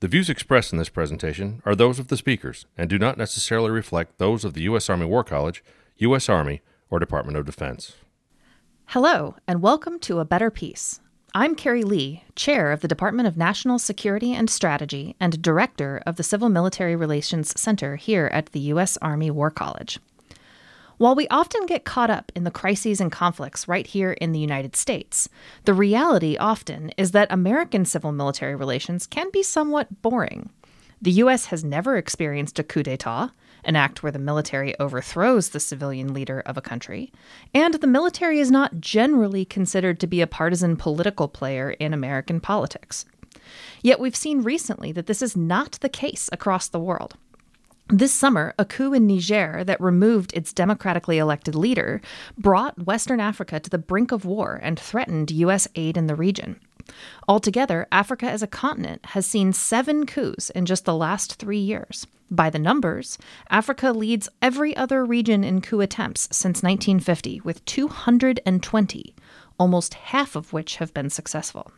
The views expressed in this presentation are those of the speakers and do not necessarily reflect those of the U.S. Army War College, U.S. Army, or Department of Defense. Hello, and welcome to A Better Peace. I'm Carrie Lee, Chair of the Department of National Security and Strategy and Director of the Civil Military Relations Center here at the U.S. Army War College. While we often get caught up in the crises and conflicts right here in the United States, the reality often is that American civil military relations can be somewhat boring. The U.S. has never experienced a coup d'etat, an act where the military overthrows the civilian leader of a country, and the military is not generally considered to be a partisan political player in American politics. Yet we've seen recently that this is not the case across the world. This summer, a coup in Niger that removed its democratically elected leader brought Western Africa to the brink of war and threatened U.S. aid in the region. Altogether, Africa as a continent has seen seven coups in just the last three years. By the numbers, Africa leads every other region in coup attempts since 1950, with 220, almost half of which have been successful.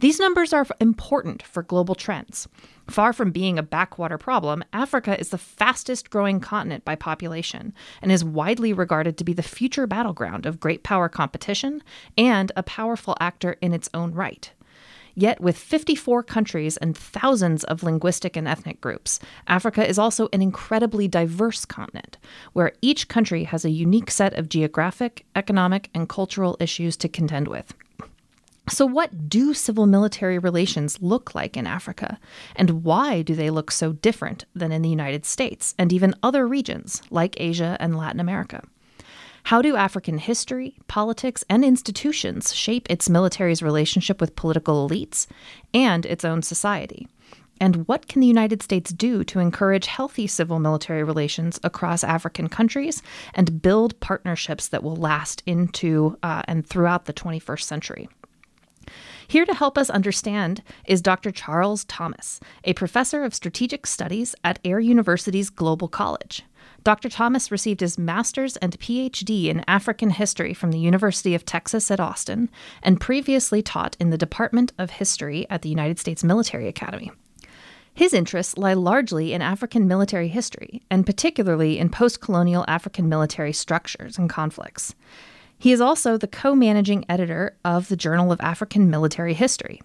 These numbers are important for global trends. Far from being a backwater problem, Africa is the fastest growing continent by population and is widely regarded to be the future battleground of great power competition and a powerful actor in its own right. Yet, with 54 countries and thousands of linguistic and ethnic groups, Africa is also an incredibly diverse continent, where each country has a unique set of geographic, economic, and cultural issues to contend with. So, what do civil military relations look like in Africa? And why do they look so different than in the United States and even other regions like Asia and Latin America? How do African history, politics, and institutions shape its military's relationship with political elites and its own society? And what can the United States do to encourage healthy civil military relations across African countries and build partnerships that will last into uh, and throughout the 21st century? Here to help us understand is Dr. Charles Thomas, a professor of strategic studies at Air University's Global College. Dr. Thomas received his master's and PhD in African history from the University of Texas at Austin and previously taught in the Department of History at the United States Military Academy. His interests lie largely in African military history, and particularly in post colonial African military structures and conflicts. He is also the co managing editor of the Journal of African Military History.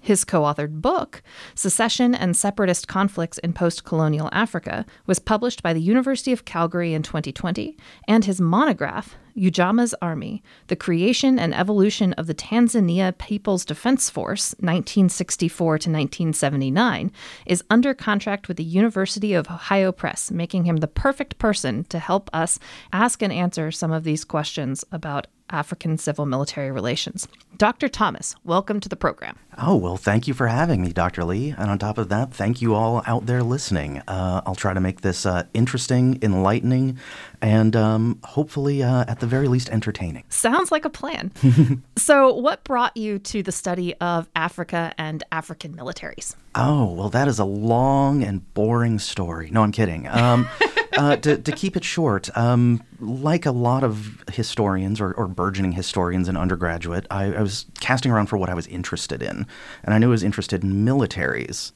His co authored book, Secession and Separatist Conflicts in Post Colonial Africa, was published by the University of Calgary in 2020, and his monograph, Ujamaa's Army The Creation and Evolution of the Tanzania People's Defense Force, 1964 to 1979, is under contract with the University of Ohio Press, making him the perfect person to help us ask and answer some of these questions about African civil military relations. Dr. Thomas, welcome to the program. Oh, well, thank you for having me, Dr. Lee. And on top of that, thank you all out there listening. Uh, I'll try to make this uh, interesting, enlightening, and um, hopefully, uh, at the very least, entertaining. Sounds like a plan. so, what brought you to the study of Africa and African militaries? Oh, well, that is a long and boring story. No, I'm kidding. Um, uh, to, to, keep it short, um, like a lot of historians or, or burgeoning historians in undergraduate, I, I, was casting around for what I was interested in. And I knew I was interested in militaries.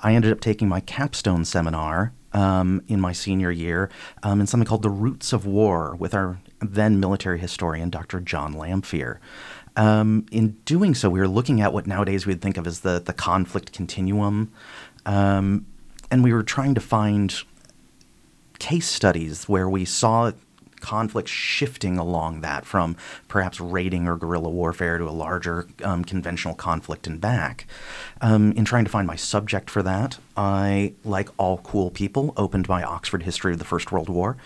I ended up taking my capstone seminar um, in my senior year um, in something called The Roots of War with our then military historian, Dr. John Lamphere. Um, in doing so, we were looking at what nowadays we'd think of as the, the conflict continuum. Um, and we were trying to find case studies where we saw conflict shifting along that from perhaps raiding or guerrilla warfare to a larger um, conventional conflict and back. Um, in trying to find my subject for that, I, like all cool people, opened my Oxford History of the First World War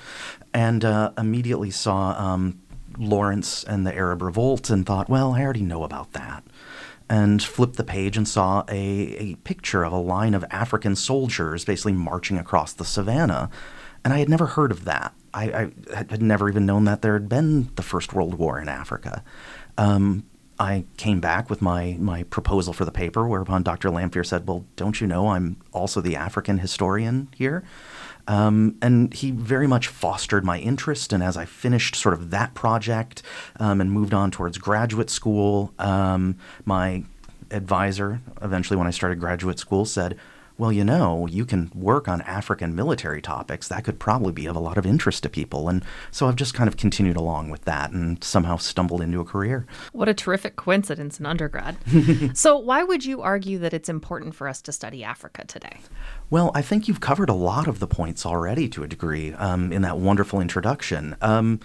and uh, immediately saw um, Lawrence and the Arab Revolt and thought, well, I already know about that. and flipped the page and saw a, a picture of a line of African soldiers basically marching across the savannah. And I had never heard of that. I, I had never even known that there had been the First World War in Africa. Um, I came back with my, my proposal for the paper, whereupon Dr. Lamphere said, Well, don't you know I'm also the African historian here? Um, and he very much fostered my interest. And as I finished sort of that project um, and moved on towards graduate school, um, my advisor, eventually when I started graduate school, said, well, you know, you can work on African military topics. That could probably be of a lot of interest to people. And so I've just kind of continued along with that and somehow stumbled into a career. What a terrific coincidence in undergrad. so, why would you argue that it's important for us to study Africa today? Well, I think you've covered a lot of the points already to a degree um, in that wonderful introduction. Um,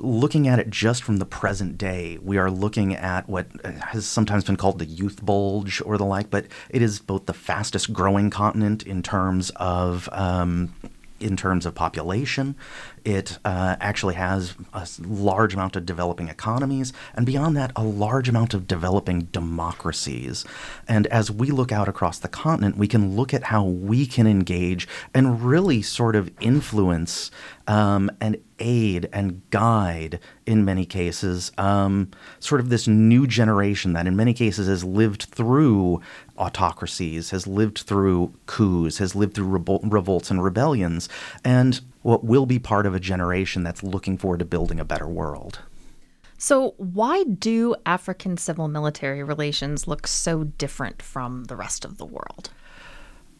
looking at it just from the present day, we are looking at what has sometimes been called the youth bulge or the like, but it is both the fastest growing continent in terms of um, in terms of population. It uh, actually has a large amount of developing economies, and beyond that, a large amount of developing democracies. And as we look out across the continent, we can look at how we can engage and really sort of influence um, and aid and guide, in many cases, um, sort of this new generation that, in many cases, has lived through autocracies, has lived through coups, has lived through revol- revolts and rebellions, and what will be part of a generation that's looking forward to building a better world. So, why do African civil military relations look so different from the rest of the world?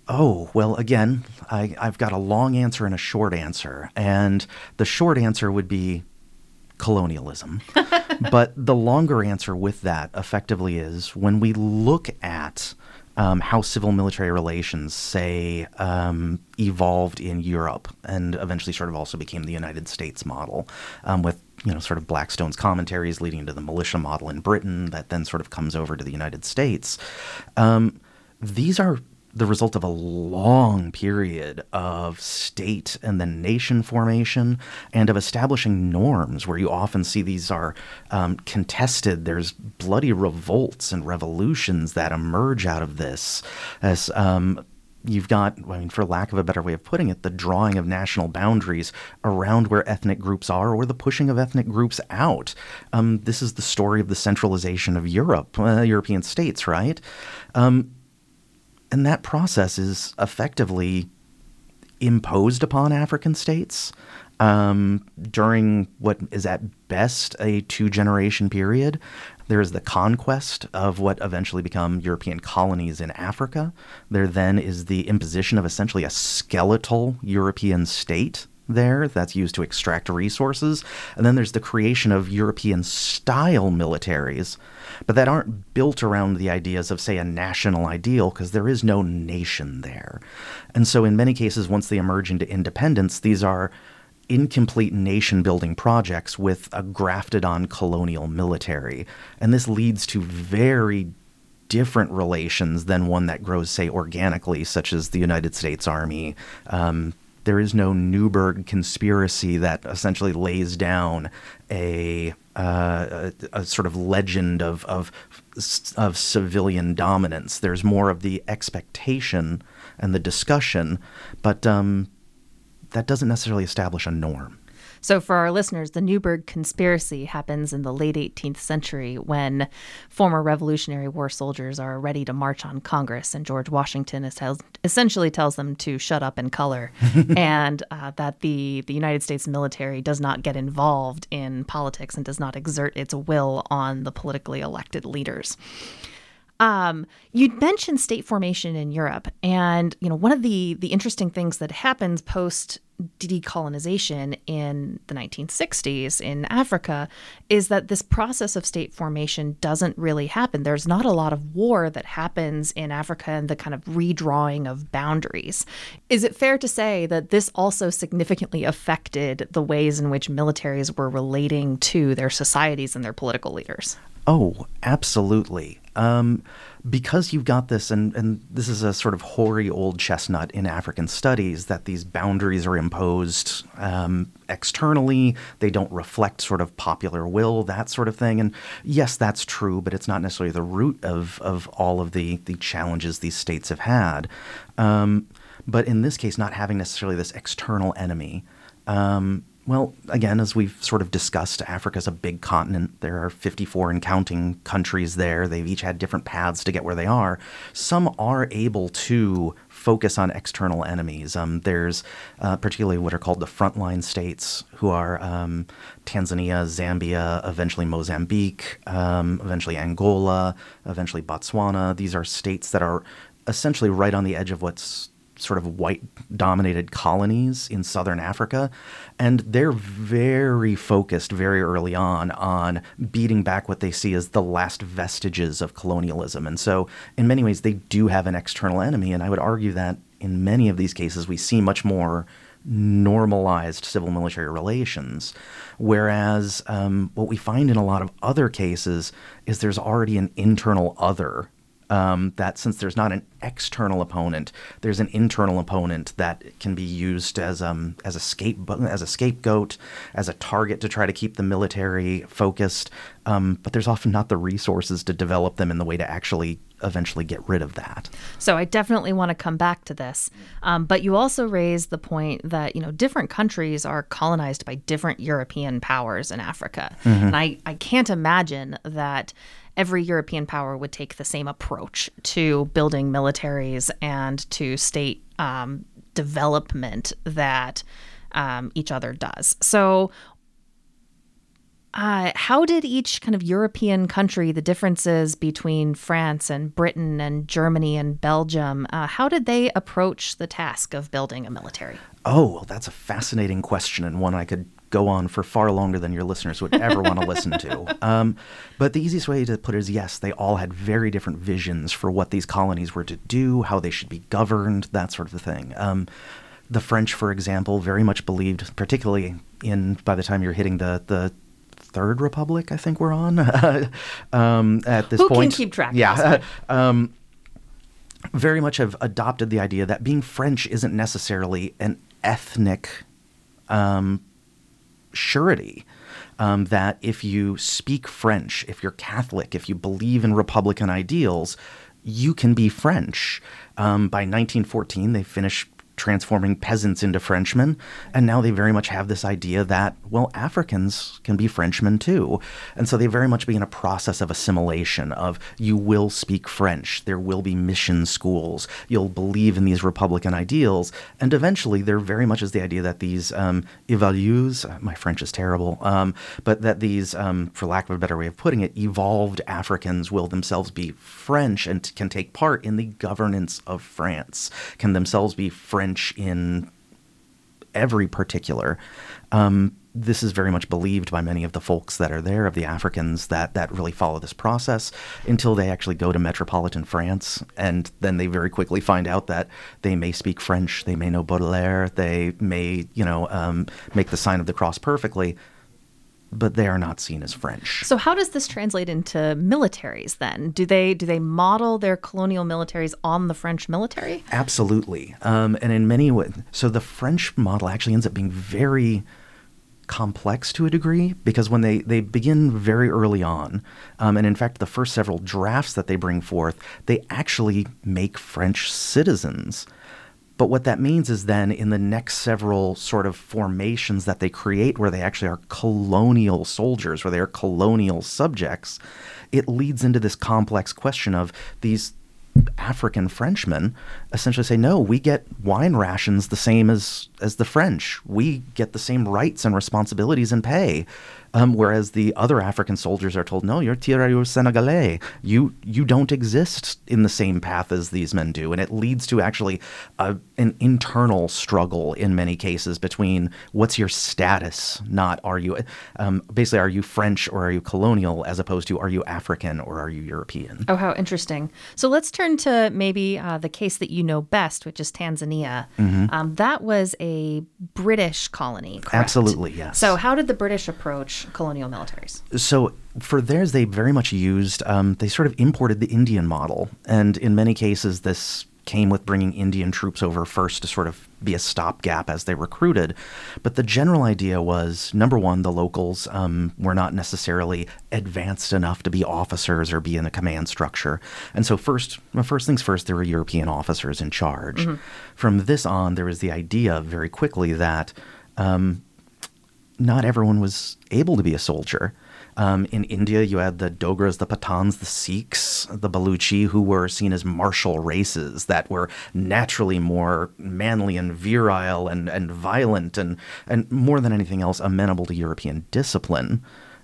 Oh, well, again, I, have got a long answer and a short answer. And the short answer would be colonialism. but the longer answer with that effectively is when we look at um, how civil military relations, say, um, evolved in Europe and eventually sort of also became the United States model um, with you know, sort of Blackstone's commentaries leading to the militia model in Britain that then sort of comes over to the United States. Um, these are the result of a long period of state and then nation formation and of establishing norms where you often see these are um, contested. There's bloody revolts and revolutions that emerge out of this as um, you've got, I mean, for lack of a better way of putting it, the drawing of national boundaries around where ethnic groups are or the pushing of ethnic groups out. Um, this is the story of the centralization of Europe, uh, European states, right? Um, and that process is effectively imposed upon African states um, during what is at best a two generation period. There is the conquest of what eventually become European colonies in Africa. There then is the imposition of essentially a skeletal European state there that's used to extract resources. And then there's the creation of European style militaries, but that aren't built around the ideas of, say, a national ideal because there is no nation there. And so, in many cases, once they emerge into independence, these are incomplete nation building projects with a grafted on colonial military. And this leads to very different relations than one that grows, say, organically, such as the United States Army, um, there is no Newburgh conspiracy that essentially lays down a, uh, a, a, sort of legend of, of, of civilian dominance. There's more of the expectation and the discussion, but um, that doesn't necessarily establish a norm. So, for our listeners, the Newburgh Conspiracy happens in the late 18th century when former Revolutionary War soldiers are ready to march on Congress, and George Washington essentially tells them to shut up and color, and uh, that the, the United States military does not get involved in politics and does not exert its will on the politically elected leaders. Um, you mentioned state formation in Europe, and you know one of the the interesting things that happens post decolonization in the 1960s in Africa is that this process of state formation doesn't really happen. There's not a lot of war that happens in Africa and the kind of redrawing of boundaries. Is it fair to say that this also significantly affected the ways in which militaries were relating to their societies and their political leaders? Oh, absolutely. Um, because you've got this, and, and this is a sort of hoary old chestnut in African studies, that these boundaries are imposed um, externally, they don't reflect sort of popular will, that sort of thing. And yes, that's true, but it's not necessarily the root of, of all of the, the challenges these states have had. Um, but in this case, not having necessarily this external enemy. Um, well, again, as we've sort of discussed, Africa's a big continent. There are 54 and counting countries there. They've each had different paths to get where they are. Some are able to focus on external enemies. Um, there's uh, particularly what are called the frontline states, who are um, Tanzania, Zambia, eventually Mozambique, um, eventually Angola, eventually Botswana. These are states that are essentially right on the edge of what's sort of white dominated colonies in southern Africa. And they're very focused very early on on beating back what they see as the last vestiges of colonialism. And so, in many ways, they do have an external enemy. And I would argue that in many of these cases, we see much more normalized civil military relations. Whereas um, what we find in a lot of other cases is there's already an internal other um, that since there's not an external opponent, there's an internal opponent that can be used as um, as a scape as a scapegoat, as a target to try to keep the military focused. Um, but there's often not the resources to develop them in the way to actually eventually get rid of that. So I definitely want to come back to this. Um, but you also raised the point that, you know, different countries are colonized by different European powers in Africa. Mm-hmm. And I, I can't imagine that every European power would take the same approach to building militaries and to state um, development that um, each other does. So, uh, how did each kind of European country, the differences between France and Britain and Germany and Belgium, uh, how did they approach the task of building a military? Oh, well, that's a fascinating question and one I could go on for far longer than your listeners would ever want to listen to. Um, but the easiest way to put it is yes, they all had very different visions for what these colonies were to do, how they should be governed, that sort of thing. Um, the French, for example, very much believed, particularly in by the time you're hitting the the Third Republic, I think we're on um, at this Who point. Who can keep track? Yeah. Um, very much have adopted the idea that being French isn't necessarily an ethnic um, surety um, that if you speak French, if you're Catholic, if you believe in Republican ideals, you can be French. Um, by 1914, they finished transforming peasants into Frenchmen. And now they very much have this idea that, well, Africans can be Frenchmen too. And so they very much begin a process of assimilation of you will speak French, there will be mission schools, you'll believe in these Republican ideals. And eventually there very much is the idea that these um, évolués, my French is terrible, um, but that these, um, for lack of a better way of putting it, evolved Africans will themselves be French and can take part in the governance of France, can themselves be French French in every particular. Um, this is very much believed by many of the folks that are there, of the Africans that, that really follow this process until they actually go to metropolitan France. And then they very quickly find out that they may speak French, they may know Baudelaire, they may, you know, um, make the sign of the cross perfectly, but they are not seen as French. So how does this translate into militaries then? Do they do they model their colonial militaries on the French military? Absolutely, um, and in many ways, so the French model actually ends up being very complex to a degree because when they, they begin very early on, um, and in fact, the first several drafts that they bring forth, they actually make French citizens. But what that means is then in the next several sort of formations that they create, where they actually are colonial soldiers, where they are colonial subjects, it leads into this complex question of these African Frenchmen essentially say, no, we get wine rations the same as as the French. We get the same rights and responsibilities and pay. Um, whereas the other African soldiers are told, no, you're tirailleur Senegalais. You you don't exist in the same path as these men do, and it leads to actually a, an internal struggle in many cases between what's your status, not are you um, basically are you French or are you colonial, as opposed to are you African or are you European. Oh, how interesting! So let's turn to maybe uh, the case that you know best, which is Tanzania. Mm-hmm. Um, that was a British colony. Correct? Absolutely, yes. So how did the British approach? British colonial militaries? So for theirs, they very much used, um, they sort of imported the Indian model. And in many cases, this came with bringing Indian troops over first to sort of be a stopgap as they recruited. But the general idea was number one, the locals um, were not necessarily advanced enough to be officers or be in a command structure. And so, first, well, first things first, there were European officers in charge. Mm-hmm. From this on, there was the idea very quickly that um, not everyone was able to be a soldier. Um, in India, you had the Dogras, the Pathans, the Sikhs, the Baluchi, who were seen as martial races that were naturally more manly and virile and, and violent and, and more than anything else amenable to European discipline.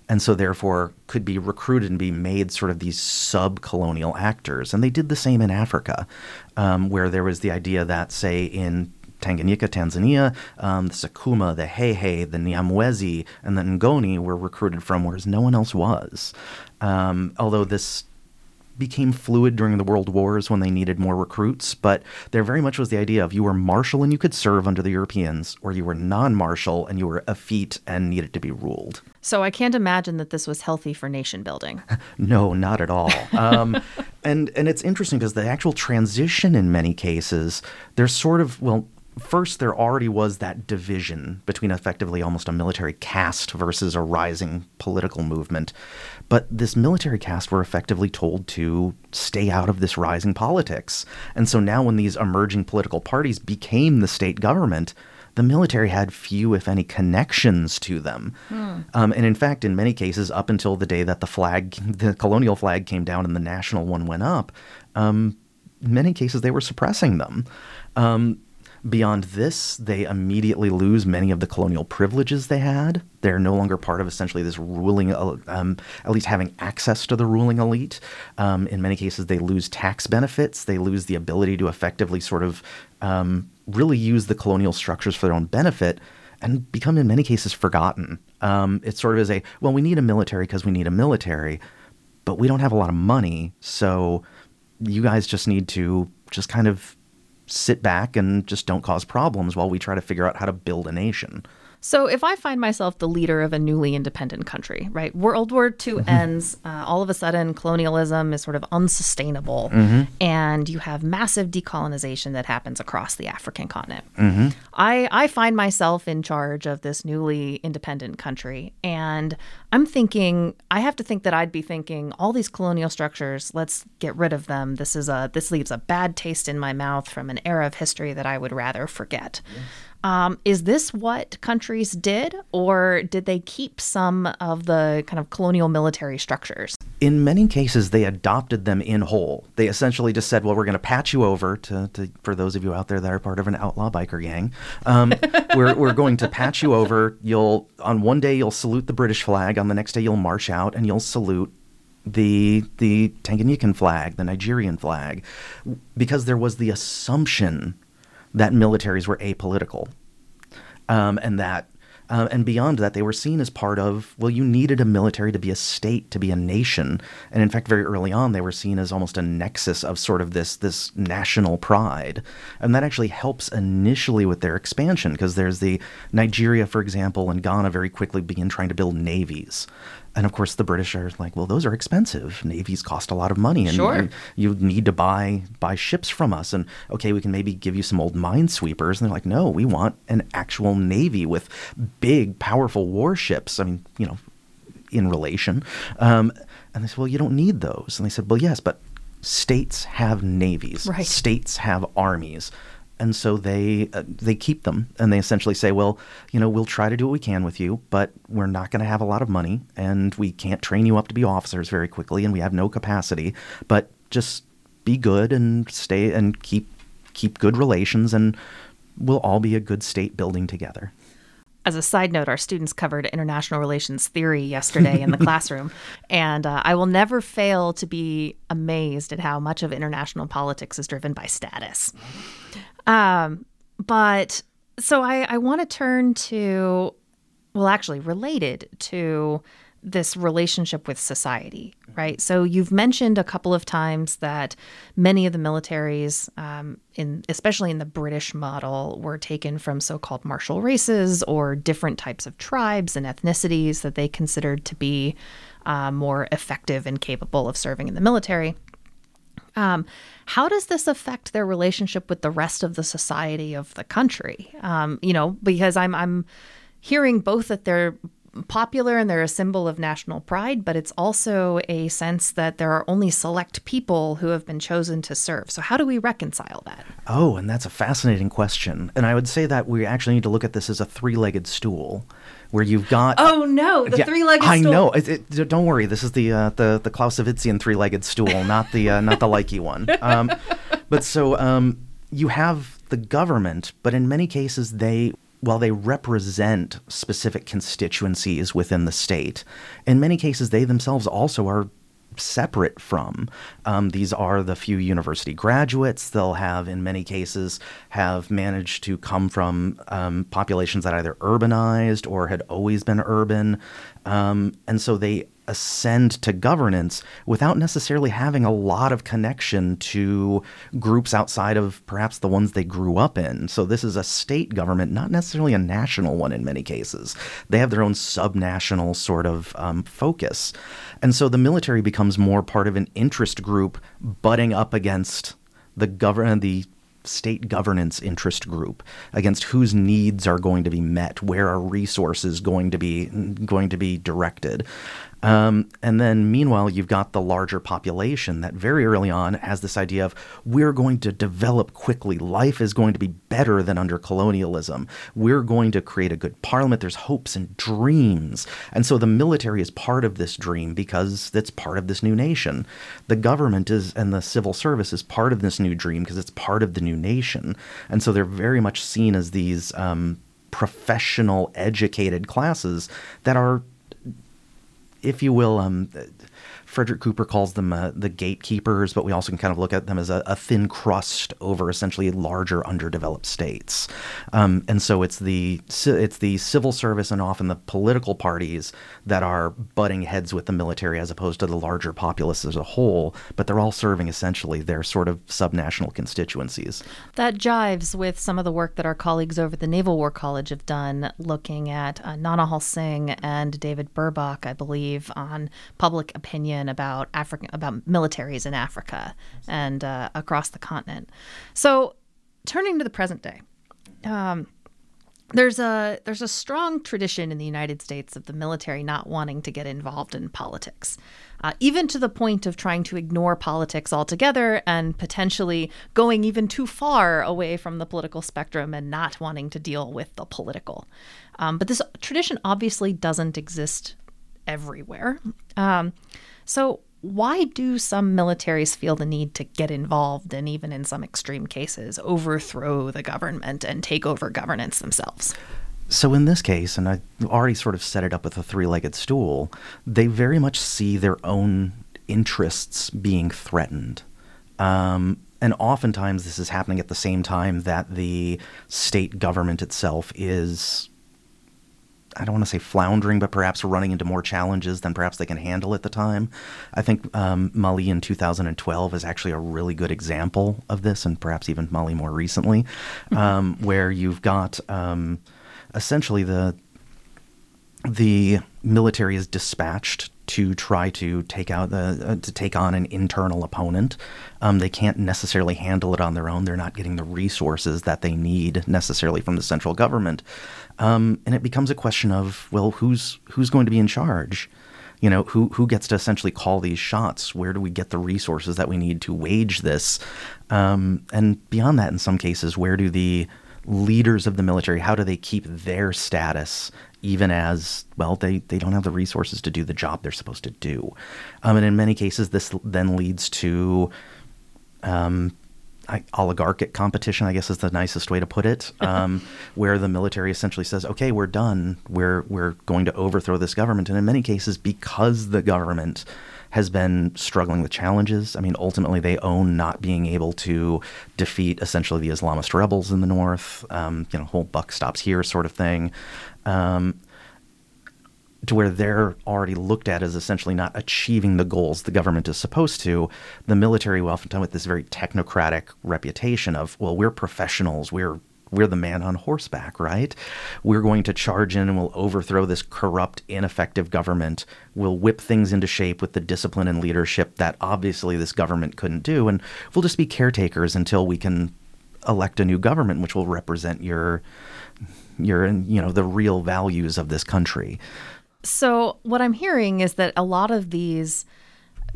And so, therefore, could be recruited and be made sort of these sub colonial actors. And they did the same in Africa, um, where there was the idea that, say, in Tanganyika, Tanzania, um, the Sukuma, the Hehe, the Nyamwezi, and the Ngoni were recruited from, whereas no one else was. Um, although this became fluid during the world wars when they needed more recruits, but there very much was the idea of you were martial and you could serve under the Europeans, or you were non martial and you were effete and needed to be ruled. So I can't imagine that this was healthy for nation building. no, not at all. Um, and and it's interesting because the actual transition in many cases, there's sort of well, first there already was that division between effectively almost a military caste versus a rising political movement. But this military caste were effectively told to stay out of this rising politics. And so now when these emerging political parties became the state government, the military had few, if any, connections to them. Hmm. Um, and in fact, in many cases, up until the day that the flag, the colonial flag came down and the national one went up, um, many cases they were suppressing them. Um, Beyond this, they immediately lose many of the colonial privileges they had. They're no longer part of essentially this ruling, uh, um, at least having access to the ruling elite. Um, in many cases, they lose tax benefits. They lose the ability to effectively sort of um, really use the colonial structures for their own benefit and become, in many cases, forgotten. Um, it sort of is a, well, we need a military because we need a military, but we don't have a lot of money. So you guys just need to just kind of sit back and just don't cause problems while we try to figure out how to build a nation. So, if I find myself the leader of a newly independent country, right? World War II mm-hmm. ends, uh, all of a sudden, colonialism is sort of unsustainable, mm-hmm. and you have massive decolonization that happens across the African continent. Mm-hmm. I, I find myself in charge of this newly independent country, and I'm thinking, I have to think that I'd be thinking, all these colonial structures, let's get rid of them. This is a this leaves a bad taste in my mouth from an era of history that I would rather forget. Yes. Um, is this what countries did, or did they keep some of the kind of colonial military structures? In many cases, they adopted them in whole. They essentially just said, "Well, we're going to patch you over." To, to, for those of you out there that are part of an outlaw biker gang, um, we're we're going to patch you over. You'll on one day you'll salute the British flag, on the next day you'll march out and you'll salute the the Tanganyikan flag, the Nigerian flag, because there was the assumption that militaries were apolitical, um, and that uh, and beyond that, they were seen as part of, well, you needed a military to be a state, to be a nation. And in fact, very early on, they were seen as almost a nexus of sort of this, this national pride. And that actually helps initially with their expansion, because there's the Nigeria, for example, and Ghana very quickly begin trying to build navies. And of course, the British are like, well, those are expensive. Navies cost a lot of money, and sure. you, you, need to buy buy ships from us. And okay, we can maybe give you some old minesweepers. And they're like, no, we want an actual navy with big, powerful warships. I mean, you know, in relation. Um, and they said, well, you don't need those. And they said, well, yes, but states have navies. Right. States have armies and so they uh, they keep them and they essentially say well you know we'll try to do what we can with you but we're not going to have a lot of money and we can't train you up to be officers very quickly and we have no capacity. But just be good and stay and keep keep good relations and we'll all be a good state building together as a side note, our students covered international relations theory yesterday in the classroom, and uh, I will never fail to be amazed at how much of international politics is driven by status. Um, but so I, I want to turn to, well, actually, related to this relationship with society, right? So you've mentioned a couple of times that many of the militaries, um, in especially in the British model, were taken from so-called martial races or different types of tribes and ethnicities that they considered to be uh, more effective and capable of serving in the military. Um, how does this affect their relationship with the rest of the society of the country? Um, you know, because I'm I'm hearing both that they're popular and they're a symbol of national pride, but it's also a sense that there are only select people who have been chosen to serve. So, how do we reconcile that? Oh, and that's a fascinating question. And I would say that we actually need to look at this as a three legged stool. Where you've got oh no the yeah, three-legged I know it, it, don't worry this is the uh, the the Clausewitzian three-legged stool not the uh, not the likey one um, but so um, you have the government but in many cases they while they represent specific constituencies within the state, in many cases they themselves also are separate from. Um, these are the few university graduates. They'll have, in many cases, have managed to come from um, populations that either urbanized or had always been urban, um, and so they ascend to governance without necessarily having a lot of connection to groups outside of perhaps the ones they grew up in. So this is a state government, not necessarily a national one in many cases. They have their own subnational sort of um, focus. And so the military becomes more part of an interest group butting up against the government, the state governance interest group against whose needs are going to be met where are resources going to be going to be directed um, and then, meanwhile, you've got the larger population that very early on has this idea of we're going to develop quickly. Life is going to be better than under colonialism. We're going to create a good parliament. There's hopes and dreams. And so the military is part of this dream because it's part of this new nation. The government is, and the civil service is part of this new dream because it's part of the new nation. And so they're very much seen as these um, professional, educated classes that are if you will, um, Frederick Cooper calls them uh, the gatekeepers, but we also can kind of look at them as a, a thin crust over essentially larger underdeveloped states. Um, and so it's the it's the civil service and often the political parties that are butting heads with the military as opposed to the larger populace as a whole. But they're all serving essentially their sort of subnational constituencies. That jives with some of the work that our colleagues over at the Naval War College have done, looking at uh, Naunihal Singh and David Burbach, I believe, on public opinion about African about militaries in Africa and uh, across the continent. So, turning to the present day, um, there's a there's a strong tradition in the United States of the military not wanting to get involved in politics, uh, even to the point of trying to ignore politics altogether and potentially going even too far away from the political spectrum and not wanting to deal with the political. Um, but this tradition obviously doesn't exist everywhere. Um, so, why do some militaries feel the need to get involved and, even in some extreme cases, overthrow the government and take over governance themselves? So, in this case, and I already sort of set it up with a three legged stool, they very much see their own interests being threatened. Um, and oftentimes, this is happening at the same time that the state government itself is I don't want to say floundering, but perhaps running into more challenges than perhaps they can handle at the time. I think um, Mali in 2012 is actually a really good example of this, and perhaps even Mali more recently, mm-hmm. um, where you've got um, essentially the the military is dispatched to try to take out the uh, to take on an internal opponent. Um, they can't necessarily handle it on their own. They're not getting the resources that they need necessarily from the central government, um, and it becomes a question of well, who's who's going to be in charge? You know, who who gets to essentially call these shots? Where do we get the resources that we need to wage this? Um, and beyond that, in some cases, where do the leaders of the military how do they keep their status even as well they, they don't have the resources to do the job they're supposed to do um, and in many cases this then leads to um, oligarchic competition i guess is the nicest way to put it um, where the military essentially says okay we're done we're, we're going to overthrow this government and in many cases because the government has been struggling with challenges. I mean, ultimately, they own not being able to defeat essentially the Islamist rebels in the north. Um, you know, whole buck stops here sort of thing. Um, to where they're already looked at as essentially not achieving the goals the government is supposed to, the military will often come with this very technocratic reputation of, well, we're professionals, we're we're the man on horseback, right? We're going to charge in and we'll overthrow this corrupt, ineffective government. We'll whip things into shape with the discipline and leadership that obviously this government couldn't do. And we'll just be caretakers until we can elect a new government, which will represent your your you know the real values of this country. So what I'm hearing is that a lot of these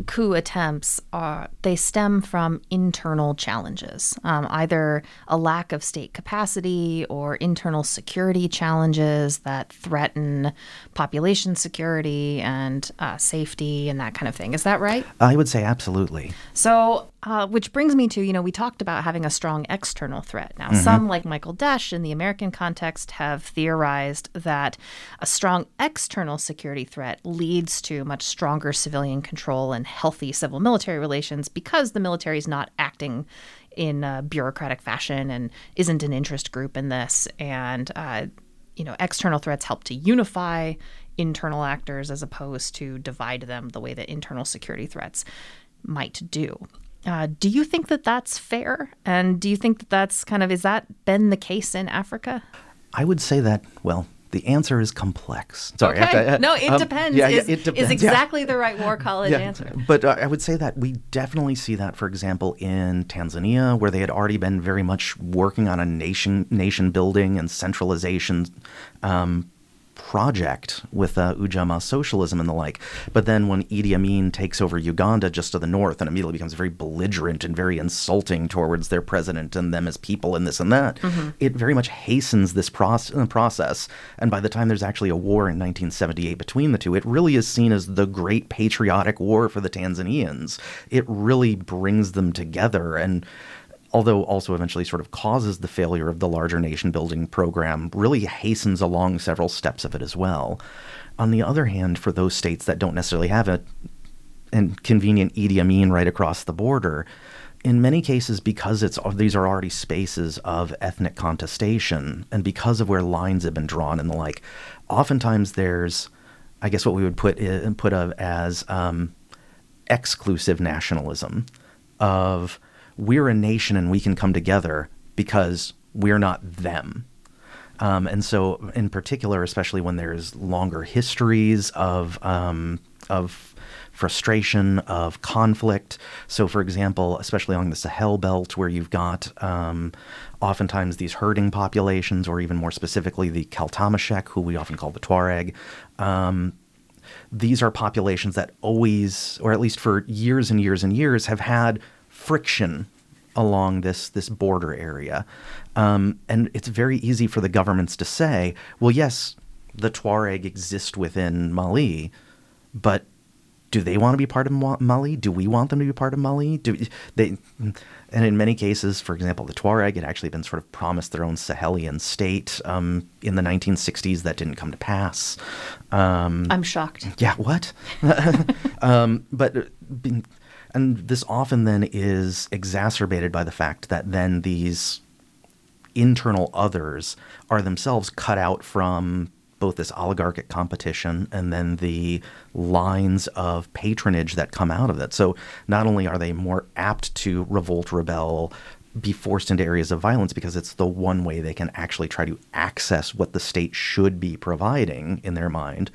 coup attempts are they stem from internal challenges, um, either a lack of state capacity or internal security challenges that threaten population security and uh, safety and that kind of thing. Is that right? I would say absolutely. So, uh, which brings me to you know we talked about having a strong external threat. Now, some like Michael Desch in the American context have theorized that a strong external security threat leads to much stronger civilian control and healthy civil military relations because the military is not acting in a bureaucratic fashion and isn't an interest group in this. And uh, you know external threats help to unify internal actors as opposed to divide them the way that internal security threats might do uh, do you think that that's fair? And do you think that that's kind of is that been the case in africa? I would say that well, the answer is complex. Sorry, okay. to- uh, no it um, depends. yeah, yeah, is, it is depends, yeah. exactly the right war college answer. But uh, I would say that we definitely see that, for example, in Tanzania, where they had already been very much working on a nation nation building and centralization um, project with uh, Ujamaa socialism and the like. But then when Idi Amin takes over Uganda just to the north and immediately becomes very belligerent and very insulting towards their president and them as people and this and that, it very much hastens this proce- uh, process. And by the time there's actually a war in 1978 between the two, it really is seen as the great patriotic war for the Tanzanians. It really brings them together and although also eventually sort of causes the failure of the larger nation building program, really hastens along several steps of it as well. On the other hand, for those states that don't necessarily have a and convenient Idi Amin right across the border, in many cases, because it's these are already spaces of ethnic contestation, and because of where lines have been drawn and the like, oftentimes there's, I guess, what we would put in, put of as um, exclusive nationalism, of we're a nation and we can come together because we're not them. Um, and so, in particular, especially when there's longer histories of um, of frustration, of conflict. So, for example, especially along the Sahel belt, where you've got um, oftentimes these herding populations, or even more specifically, the Kel Tamasheq, who we often call the Tuareg. Um, these are populations that always, or at least for years and years and years, have had friction along this this border area, um, and it's very easy for the governments to say, "Well, yes, the Tuareg exist within Mali, but do they want to be part of Mali? Do we want them to be part of Mali? Do they?" And in many cases, for example, the Tuareg had actually been sort of promised their own Sahelian state um, in the 1960s. That didn't come to pass. Um, i'm shocked yeah, what? um, but uh, and this often then is exacerbated by the fact that then these internal others are themselves cut out from both this oligarchic competition and then the lines of patronage that come out of it. So not only are they more apt to revolt, rebel, be forced into areas of violence because it's the one way they can actually try to access what the state should be providing in their mind,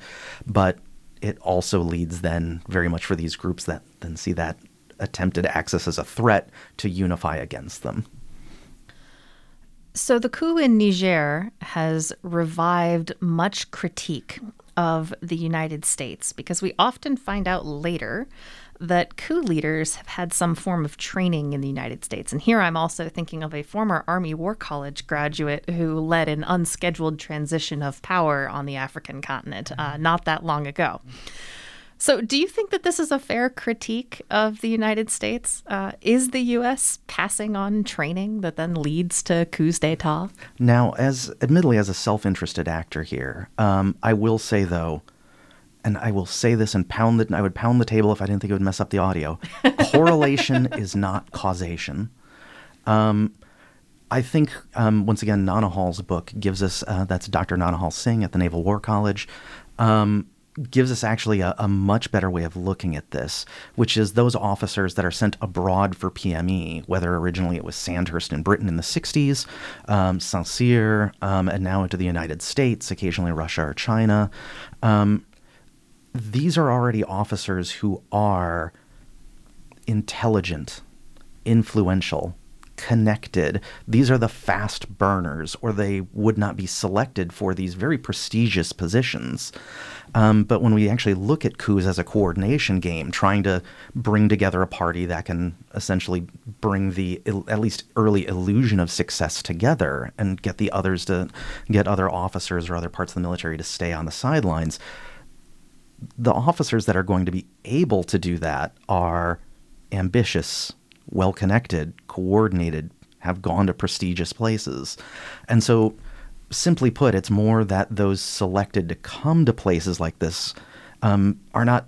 but it also leads then very much for these groups that then see that attempted access as a threat to unify against them. So the coup in Niger has revived much critique of the United States because we often find out later that coup leaders have had some form of training in the United States. And here I'm also thinking of a former Army War College graduate who led an unscheduled transition of power on the African continent uh, not that long ago. So, do you think that this is a fair critique of the United States? Uh, is the U.S. passing on training that then leads to coups d'état? Now, as admittedly as a self-interested actor here, um, I will say though, and I will say this and pound the I would pound the table if I didn't think it would mess up the audio. Correlation is not causation. Um, I think um, once again, Naunihal's book gives us uh, that's Dr. Naunihal Singh at the Naval War College. Gives us actually a, a, much better way of looking at this, which is those officers that are sent abroad for PME, whether originally it was Sandhurst in Britain in the 60s, um, Saint Cyr, um, and now into the United States, occasionally Russia or China. Um, these are already officers who are intelligent, influential, connected. These are the fast burners, or they would not be selected for these very prestigious positions. Um, but when we actually look at coups as a coordination game, trying to bring together a party that can essentially bring the at least early illusion of success together and get the others to get other officers or other parts of the military to stay on the sidelines, the officers that are going to be able to do that are ambitious, well connected, coordinated, have gone to prestigious places. And so, simply put, it's more that those selected to come to places like this um, are not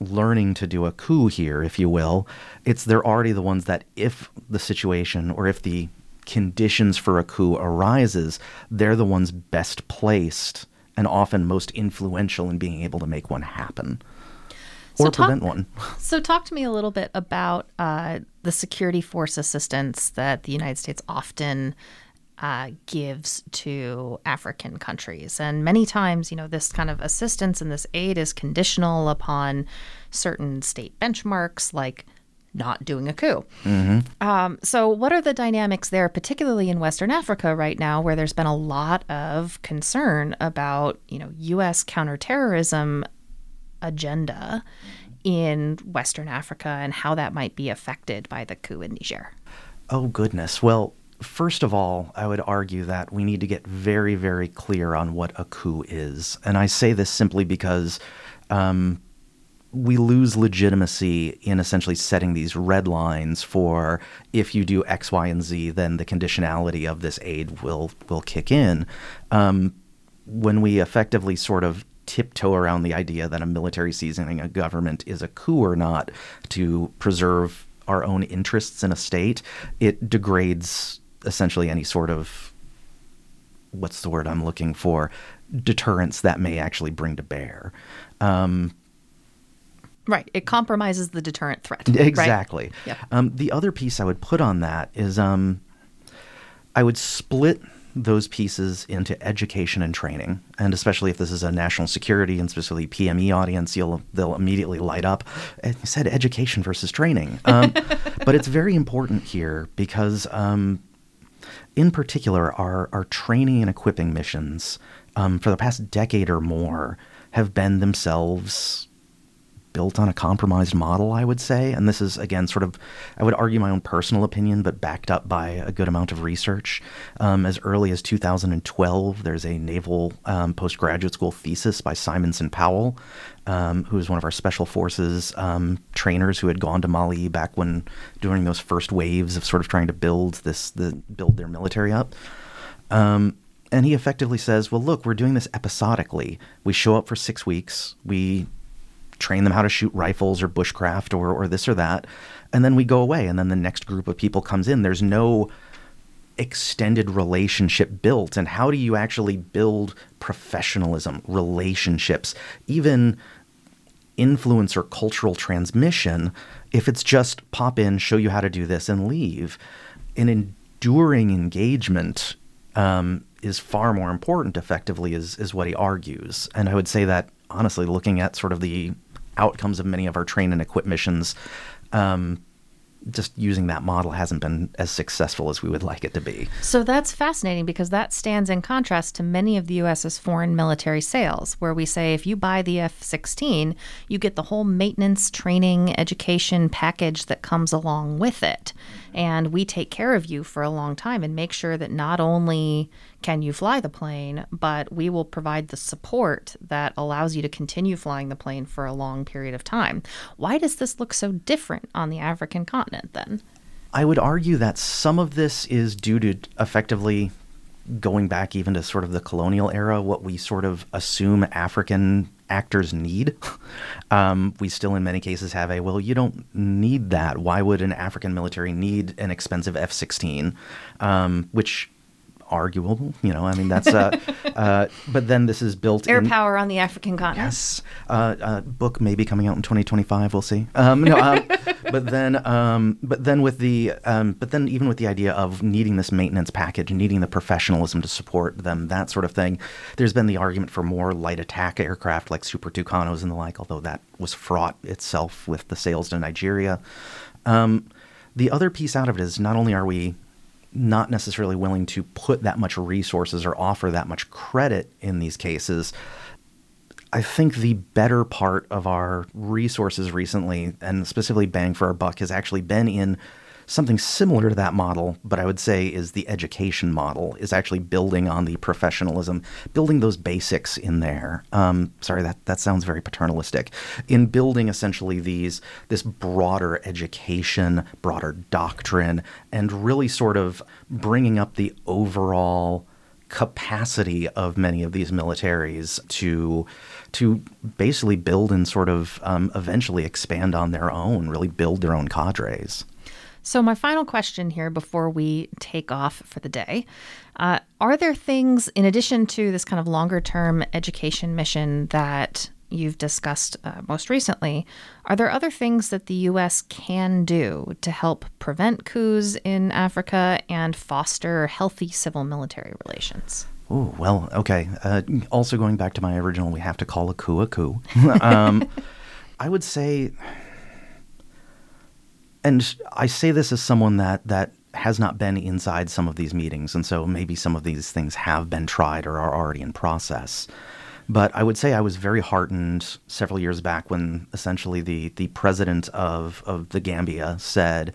learning to do a coup here, if you will. It's they're already the ones that, if the situation or if the conditions for a coup arises, they're the ones best placed and often most influential in being able to make one happen or so prevent one. So, talk to me a little bit about uh, the security force assistance that the United States often uh, gives to African countries. And many times, you know, this kind of assistance and this aid is conditional upon certain state benchmarks like not doing a coup. Mm-hmm. Um, so, what are the dynamics there, particularly in Western Africa right now, where there's been a lot of concern about, you know, U.S. counterterrorism agenda in Western Africa and how that might be affected by the coup in Niger? Oh, goodness. Well, first of all, I would argue that we need to get very, very clear on what a coup is. And I say this simply because um, we lose legitimacy in essentially setting these red lines for if you do X, Y, and Z, then the conditionality of this aid will will kick in. Um, when we effectively sort of tiptoe around the idea that a military seasoning a government is a coup or not to preserve our own interests in a state, it degrades essentially any sort of what's the word I'm looking for deterrence that may actually bring to bear. Um, Right. It compromises the deterrent threat. Exactly. Right? Yep. Um, the other piece I would put on that is um, I would split those pieces into education and training, and especially if this is a national security and specifically PME audience, you'll they'll immediately light up. I said education versus training, um, but it's very important here because, um, in particular, our our training and equipping missions um, for the past decade or more have been themselves built on a compromised model, I would say. And this is, again, sort of, I would argue my own personal opinion, but backed up by a good amount of research. Um, as early as 2012, there's a naval um, postgraduate school thesis by Simonson Powell, um, who is one of our special forces um, trainers who had gone to Mali back when during those first waves of sort of trying to build this, the, build their military up. Um, and he effectively says, well, look, we're doing this episodically. We show up for six weeks. We train them how to shoot rifles or bushcraft or, or this or that. And then we go away. And then the next group of people comes in. There's no extended relationship built. And how do you actually build professionalism, relationships, even influence or cultural transmission if it's just pop in, show you how to do this, and leave? An enduring engagement um, is far more important, effectively, is, is what he argues. And I would say that honestly, looking at sort of the outcomes of many of our train and equip missions, um, just using that model hasn't been as successful as we would like it to be. So that's fascinating because that stands in contrast to many of the U.S.'s foreign military sales, where we say if you buy the F 16, you get the whole maintenance, training, education package that comes along with it. And we take care of you for a long time and make sure that not only can you fly the plane, but we will provide the support that allows you to continue flying the plane for a long period of time. Why does this look so different on the African continent then? I would argue that some of this is due to effectively going back even to sort of the colonial era, what we sort of assume African actors need. Um, we still, in many cases, have a well, you don't need that. Why would an African military need an expensive F 16? Um, which arguable. You know, I mean that's. Uh, uh, but then this is built Air in. power on the African continent. Yes. Uh, uh, book maybe coming out in 2025. We'll see. Um, no, um, but then, um, but then with the, um, but then even with the idea of needing this maintenance package, needing the professionalism to support them, that sort of thing, there's been the argument for more light attack aircraft like Super Tucanos and the like. Although that was fraught itself with the sales to Nigeria. Um, the other piece out of it is not only are we not necessarily willing to put that much resources or offer that much credit in these cases. I think the better part of our resources recently, and specifically bang for our buck, has actually been in something similar to that model, but I would say is the education model, is actually building on the professionalism, building those basics in there. Um, sorry, that, that sounds very paternalistic. In building essentially these this broader education, broader doctrine, and really sort of bringing up the overall capacity of many of these militaries to to basically build and sort of um, eventually expand on their own, really build their own cadres. So, my final question here before we take off for the day uh, Are there things, in addition to this kind of longer term education mission that you've discussed uh, most recently, are there other things that the U.S. can do to help prevent coups in Africa and foster healthy civil military relations? Oh, well, okay. Uh, also, going back to my original, we have to call a coup a coup. um, I would say and I say this as someone that that has not been inside some of these meetings, and so maybe some of these things have been tried or are already in process. But I would say I was very heartened several years back when essentially the the president of of the Gambia said,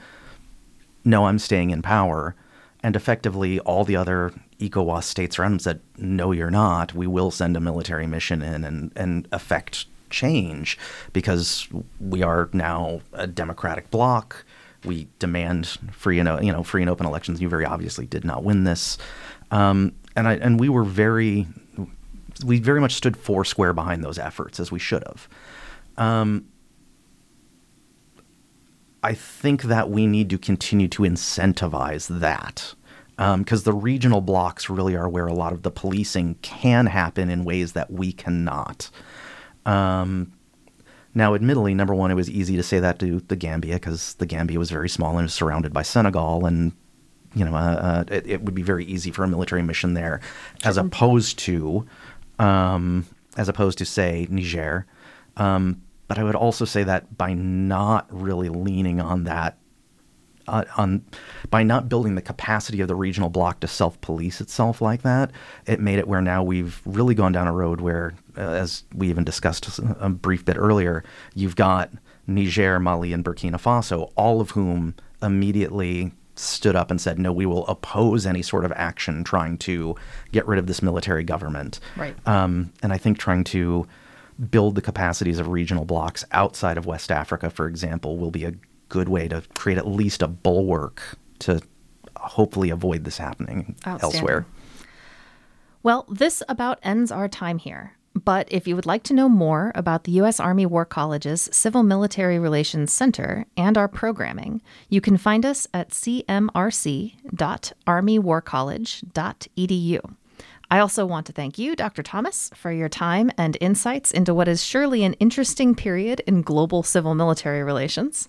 "No, I'm staying in power," and effectively all the other ECOWAS states around him said, "No, you're not. We will send a military mission in and and affect change because we are now a democratic bloc. We demand free and you know free and open elections. You very obviously did not win this, um, and I and we were very we very much stood four square behind those efforts as we should have. Um, I think that we need to continue to incentivize that because um, the regional blocs really are where a lot of the policing can happen in ways that we cannot. Um, now, admittedly, number one, it was easy to say that to the Gambia because the Gambia was very small and was surrounded by Senegal, and you know, uh, uh, it, it, would be very easy for a military mission there, as opposed to, um, as opposed to say Niger. Um, but I would also say that by not really leaning on that uh, on by not building the capacity of the regional bloc to self-police itself like that, it made it where now we've really gone down a road where, uh, as we even discussed a brief bit earlier, you've got Niger, Mali, and Burkina Faso, all of whom immediately stood up and said, "No, we will oppose any sort of action trying to get rid of this military government." Right. Um, and I think trying to build the capacities of regional blocs outside of West Africa, for example, will be a good way to create at least a bulwark to hopefully avoid this happening elsewhere. Well, this about ends our time here. But if you would like to know more about the U.S. Army War College's Civil Military Relations Center and our programming, you can find us at cmrc.armywarcollege.edu. I also want to thank you, Dr. Thomas, for your time and insights into what is surely an interesting period in global civil military relations.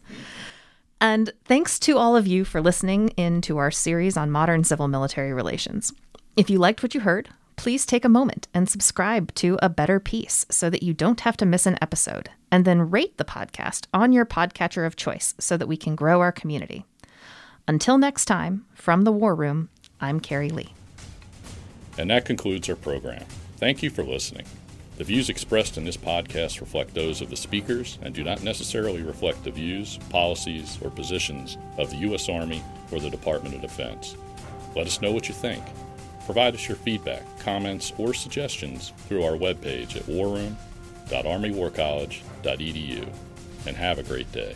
And thanks to all of you for listening in to our series on modern civil military relations. If you liked what you heard, please take a moment and subscribe to A Better Peace so that you don't have to miss an episode, and then rate the podcast on your podcatcher of choice so that we can grow our community. Until next time, from the War Room, I'm Carrie Lee. And that concludes our program. Thank you for listening. The views expressed in this podcast reflect those of the speakers and do not necessarily reflect the views, policies, or positions of the U.S. Army or the Department of Defense. Let us know what you think. Provide us your feedback, comments, or suggestions through our webpage at warroom.armywarcollege.edu and have a great day.